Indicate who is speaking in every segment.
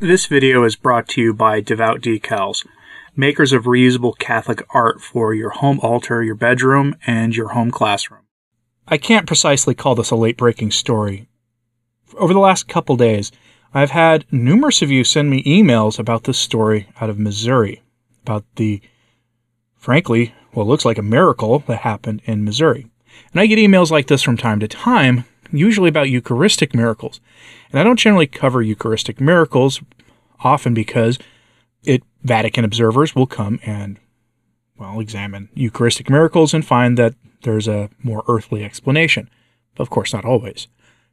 Speaker 1: This video is brought to you by Devout Decals, makers of reusable Catholic art for your home altar, your bedroom, and your home classroom. I can't precisely call this a late breaking story. Over the last couple days, I've had numerous of you send me emails about this story out of Missouri, about the, frankly, what looks like a miracle that happened in Missouri. And I get emails like this from time to time, usually about Eucharistic miracles. And I don't generally cover Eucharistic miracles, often because it Vatican observers will come and well examine Eucharistic miracles and find that there's a more earthly explanation. Of course, not always.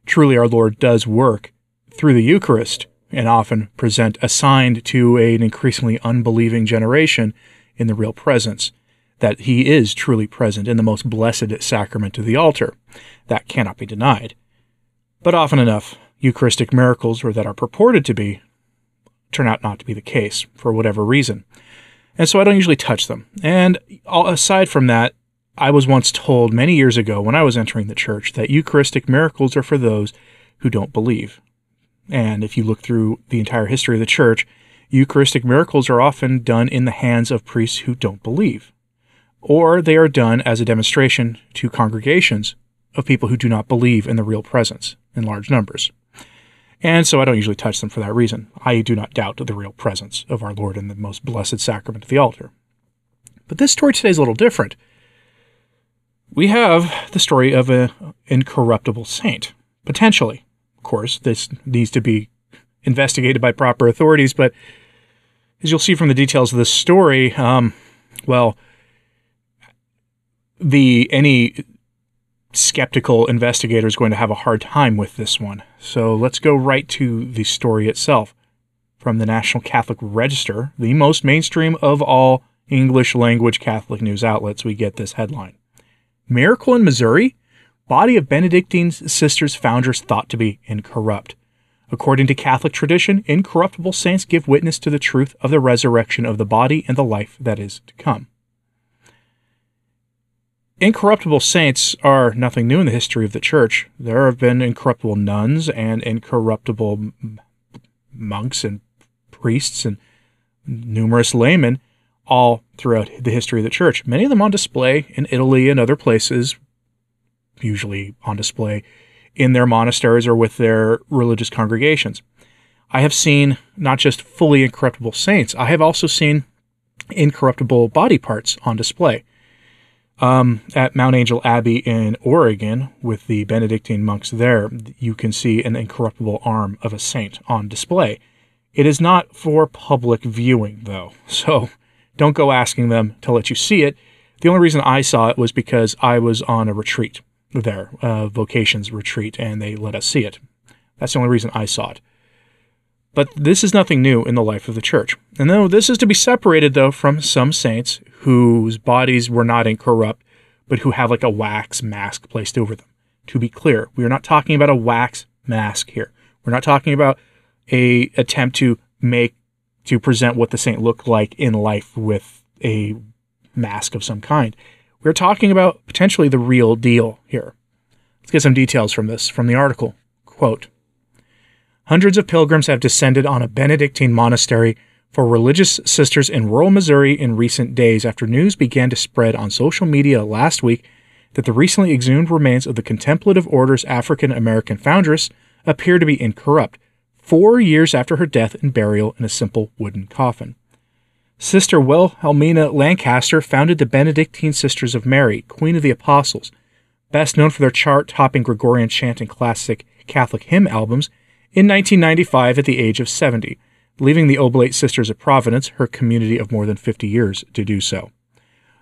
Speaker 1: Truly, our Lord does work through the Eucharist and often present a sign to an increasingly unbelieving generation in the real presence that he is truly present in the most blessed sacrament of the altar. That cannot be denied. But often enough, Eucharistic miracles, or that are purported to be, turn out not to be the case for whatever reason. And so I don't usually touch them. And aside from that, I was once told many years ago when I was entering the church that Eucharistic miracles are for those who don't believe. And if you look through the entire history of the church, Eucharistic miracles are often done in the hands of priests who don't believe or they are done as a demonstration to congregations of people who do not believe in the real presence in large numbers. And so I don't usually touch them for that reason. I do not doubt the real presence of our Lord in the most blessed sacrament of the altar. But this story today is a little different. We have the story of an incorruptible saint, potentially. Of course, this needs to be investigated by proper authorities, but as you'll see from the details of this story, um, well, the any skeptical investigator is going to have a hard time with this one. So let's go right to the story itself. From the National Catholic Register, the most mainstream of all English language Catholic news outlets, we get this headline Miracle in Missouri? Body of Benedictine Sisters founders thought to be incorrupt. According to Catholic tradition, incorruptible saints give witness to the truth of the resurrection of the body and the life that is to come. Incorruptible saints are nothing new in the history of the church. There have been incorruptible nuns and incorruptible monks and priests and numerous laymen all throughout the history of the church. Many of them on display in Italy and other places, usually on display in their monasteries or with their religious congregations. I have seen not just fully incorruptible saints, I have also seen incorruptible body parts on display um, at Mount Angel Abbey in Oregon with the Benedictine monks there, you can see an incorruptible arm of a saint on display. It is not for public viewing, though, so don't go asking them to let you see it. The only reason I saw it was because I was on a retreat there, a vocations retreat, and they let us see it. That's the only reason I saw it. But this is nothing new in the life of the church. And though this is to be separated, though, from some saints whose bodies were not incorrupt, but who have like a wax mask placed over them. To be clear, we are not talking about a wax mask here. We're not talking about a attempt to make to present what the saint looked like in life with a mask of some kind. We're talking about potentially the real deal here. Let's get some details from this from the article. Quote Hundreds of pilgrims have descended on a Benedictine monastery for religious sisters in rural Missouri in recent days after news began to spread on social media last week that the recently exhumed remains of the Contemplative Order's African American foundress appear to be incorrupt, four years after her death and burial in a simple wooden coffin. Sister Wilhelmina Lancaster founded the Benedictine Sisters of Mary, Queen of the Apostles, best known for their chart topping Gregorian chant and classic Catholic hymn albums in 1995 at the age of 70, leaving the Oblate Sisters of Providence, her community of more than 50 years, to do so.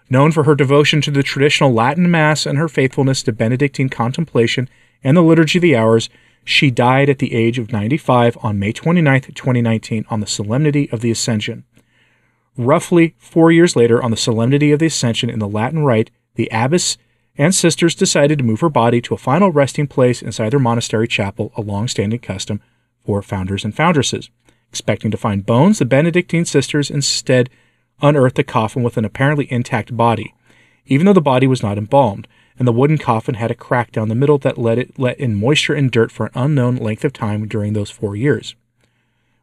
Speaker 1: Known for her devotion to the traditional Latin Mass and her faithfulness to Benedictine contemplation and the Liturgy of the Hours, she died at the age of 95 on May 29, 2019, on the Solemnity of the Ascension. Roughly four years later, on the Solemnity of the Ascension in the Latin Rite, the abbess and sisters decided to move her body to a final resting place inside their monastery chapel, a long standing custom for founders and foundresses. Expecting to find bones, the Benedictine sisters instead unearthed a coffin with an apparently intact body, even though the body was not embalmed, and the wooden coffin had a crack down the middle that let it let in moisture and dirt for an unknown length of time during those four years.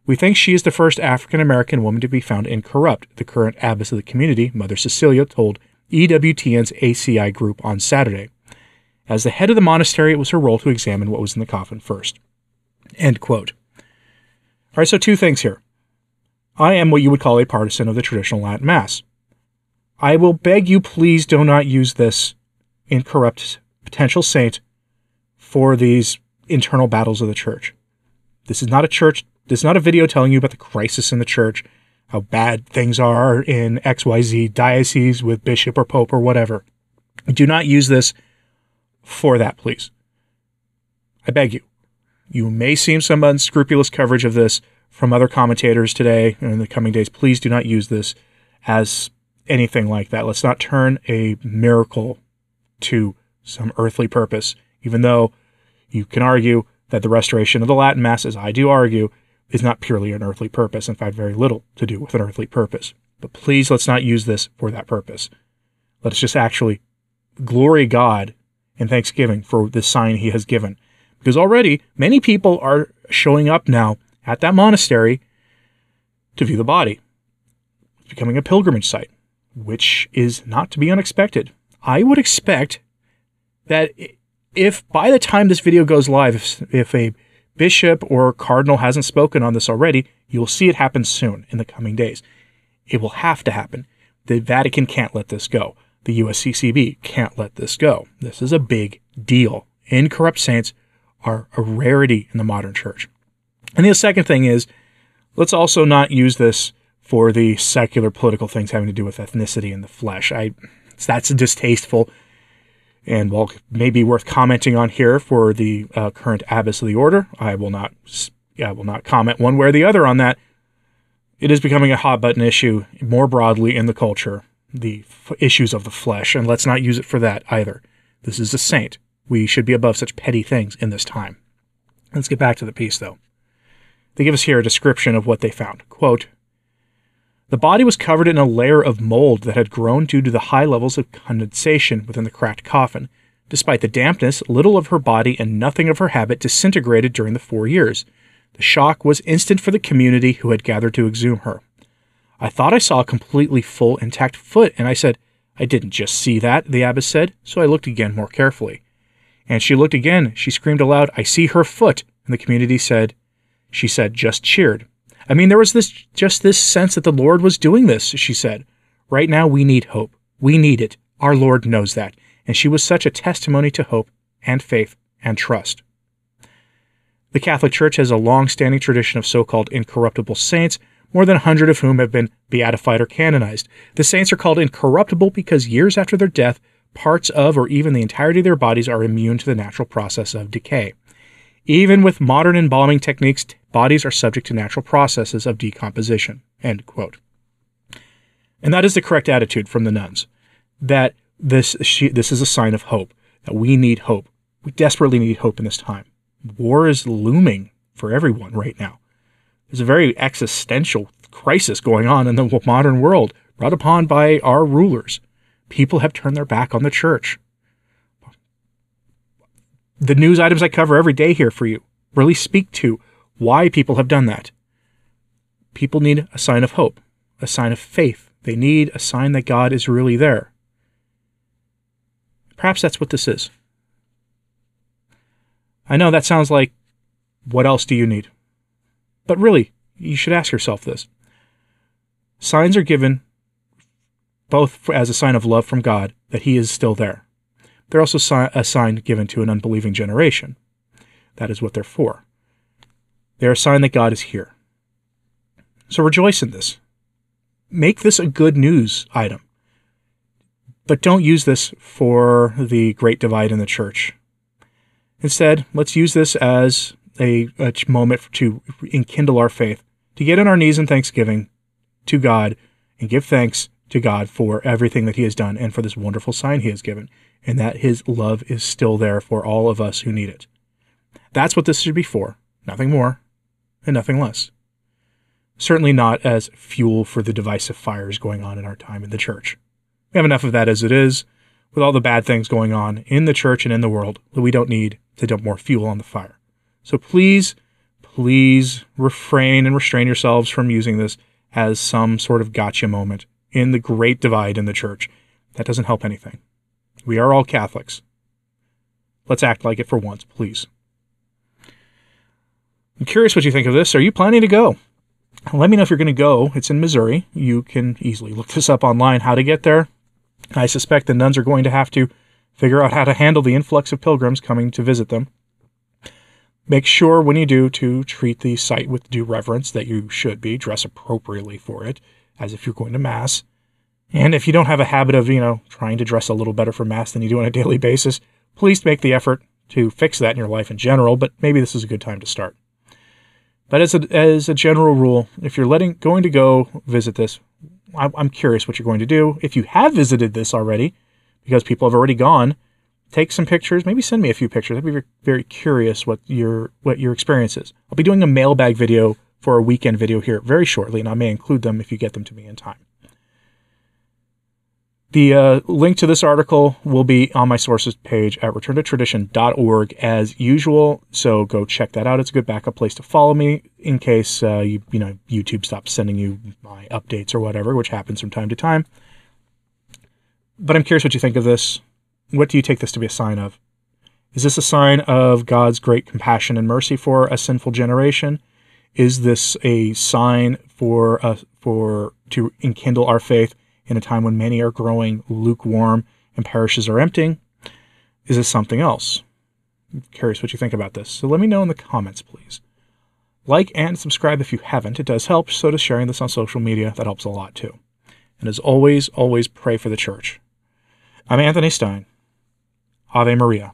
Speaker 1: We think she is the first African American woman to be found incorrupt, the current abbess of the community, Mother Cecilia, told EWTN's ACI group on Saturday. As the head of the monastery, it was her role to examine what was in the coffin first. End quote. All right, so two things here. I am what you would call a partisan of the traditional Latin Mass. I will beg you, please do not use this incorrupt potential saint for these internal battles of the church. This is not a church, this is not a video telling you about the crisis in the church, how bad things are in XYZ diocese with bishop or pope or whatever. Do not use this for that, please. I beg you. You may see some unscrupulous coverage of this from other commentators today and in the coming days. Please do not use this as anything like that. Let's not turn a miracle to some earthly purpose, even though you can argue that the restoration of the Latin Mass, as I do argue, is not purely an earthly purpose. In fact, very little to do with an earthly purpose. But please let's not use this for that purpose. Let us just actually glory God in thanksgiving for the sign he has given. Because already many people are showing up now at that monastery to view the body. It's becoming a pilgrimage site, which is not to be unexpected. I would expect that if by the time this video goes live, if, if a bishop or cardinal hasn't spoken on this already, you'll see it happen soon in the coming days. It will have to happen. The Vatican can't let this go. The USCCB can't let this go. This is a big deal. Incorrupt saints are a rarity in the modern church. And the second thing is, let's also not use this for the secular political things having to do with ethnicity and the flesh. I that's distasteful and while maybe worth commenting on here for the uh, current abbess of the order, I will not I will not comment one way or the other on that. It is becoming a hot button issue more broadly in the culture, the f- issues of the flesh, and let's not use it for that either. This is a saint. We should be above such petty things in this time. Let's get back to the piece, though. They give us here a description of what they found. Quote, the body was covered in a layer of mold that had grown due to the high levels of condensation within the cracked coffin. Despite the dampness, little of her body and nothing of her habit disintegrated during the four years. The shock was instant for the community who had gathered to exhume her. I thought I saw a completely full, intact foot, and I said, I didn't just see that, the abbess said, so I looked again more carefully. And she looked again. She screamed aloud, I see her foot. And the community said, She said, just cheered. I mean, there was this just this sense that the Lord was doing this, she said. Right now, we need hope. We need it. Our Lord knows that. And she was such a testimony to hope and faith and trust. The Catholic Church has a long standing tradition of so called incorruptible saints, more than a hundred of whom have been beatified or canonized. The saints are called incorruptible because years after their death, parts of or even the entirety of their bodies are immune to the natural process of decay. Even with modern embalming techniques, bodies are subject to natural processes of decomposition. End quote. And that is the correct attitude from the nuns. That this this is a sign of hope. That we need hope. We desperately need hope in this time. War is looming for everyone right now. There's a very existential crisis going on in the modern world, brought upon by our rulers. People have turned their back on the church. The news items I cover every day here for you really speak to why people have done that. People need a sign of hope, a sign of faith. They need a sign that God is really there. Perhaps that's what this is. I know that sounds like, what else do you need? But really, you should ask yourself this. Signs are given both as a sign of love from God that He is still there. They're also a sign given to an unbelieving generation. That is what they're for. They are a sign that God is here. So rejoice in this. Make this a good news item. But don't use this for the great divide in the church. Instead, let's use this as a, a moment to enkindle our faith, to get on our knees in thanksgiving to God and give thanks to God for everything that He has done and for this wonderful sign He has given, and that His love is still there for all of us who need it. That's what this should be for, nothing more, and nothing less. Certainly not as fuel for the divisive fires going on in our time in the church. We have enough of that as it is, with all the bad things going on in the church and in the world, that we don't need to dump more fuel on the fire. So please, please refrain and restrain yourselves from using this as some sort of gotcha moment in the great divide in the church. That doesn't help anything. We are all Catholics. Let's act like it for once, please. I'm curious what you think of this. Are you planning to go? Let me know if you're going to go. It's in Missouri. You can easily look this up online how to get there. I suspect the nuns are going to have to figure out how to handle the influx of pilgrims coming to visit them. Make sure when you do to treat the site with due reverence that you should be, dress appropriately for it, as if you're going to Mass. And if you don't have a habit of, you know, trying to dress a little better for Mass than you do on a daily basis, please make the effort to fix that in your life in general, but maybe this is a good time to start. But as a, as a general rule, if you're letting going to go visit this, I'm curious what you're going to do. If you have visited this already, because people have already gone, take some pictures. Maybe send me a few pictures. I'd be very curious what your what your experience is. I'll be doing a mailbag video for a weekend video here very shortly, and I may include them if you get them to me in time. The uh, link to this article will be on my sources page at returntotradition.org as usual. So go check that out. It's a good backup place to follow me in case uh, you you know YouTube stops sending you my updates or whatever, which happens from time to time. But I'm curious what you think of this. What do you take this to be a sign of? Is this a sign of God's great compassion and mercy for a sinful generation? Is this a sign for us for to enkindle our faith in a time when many are growing lukewarm and parishes are emptying? Is this something else? I'm curious what you think about this. So let me know in the comments, please. Like and subscribe if you haven't. It does help. So does sharing this on social media. That helps a lot too. And as always, always pray for the church. I'm Anthony Stine. Ave Maria.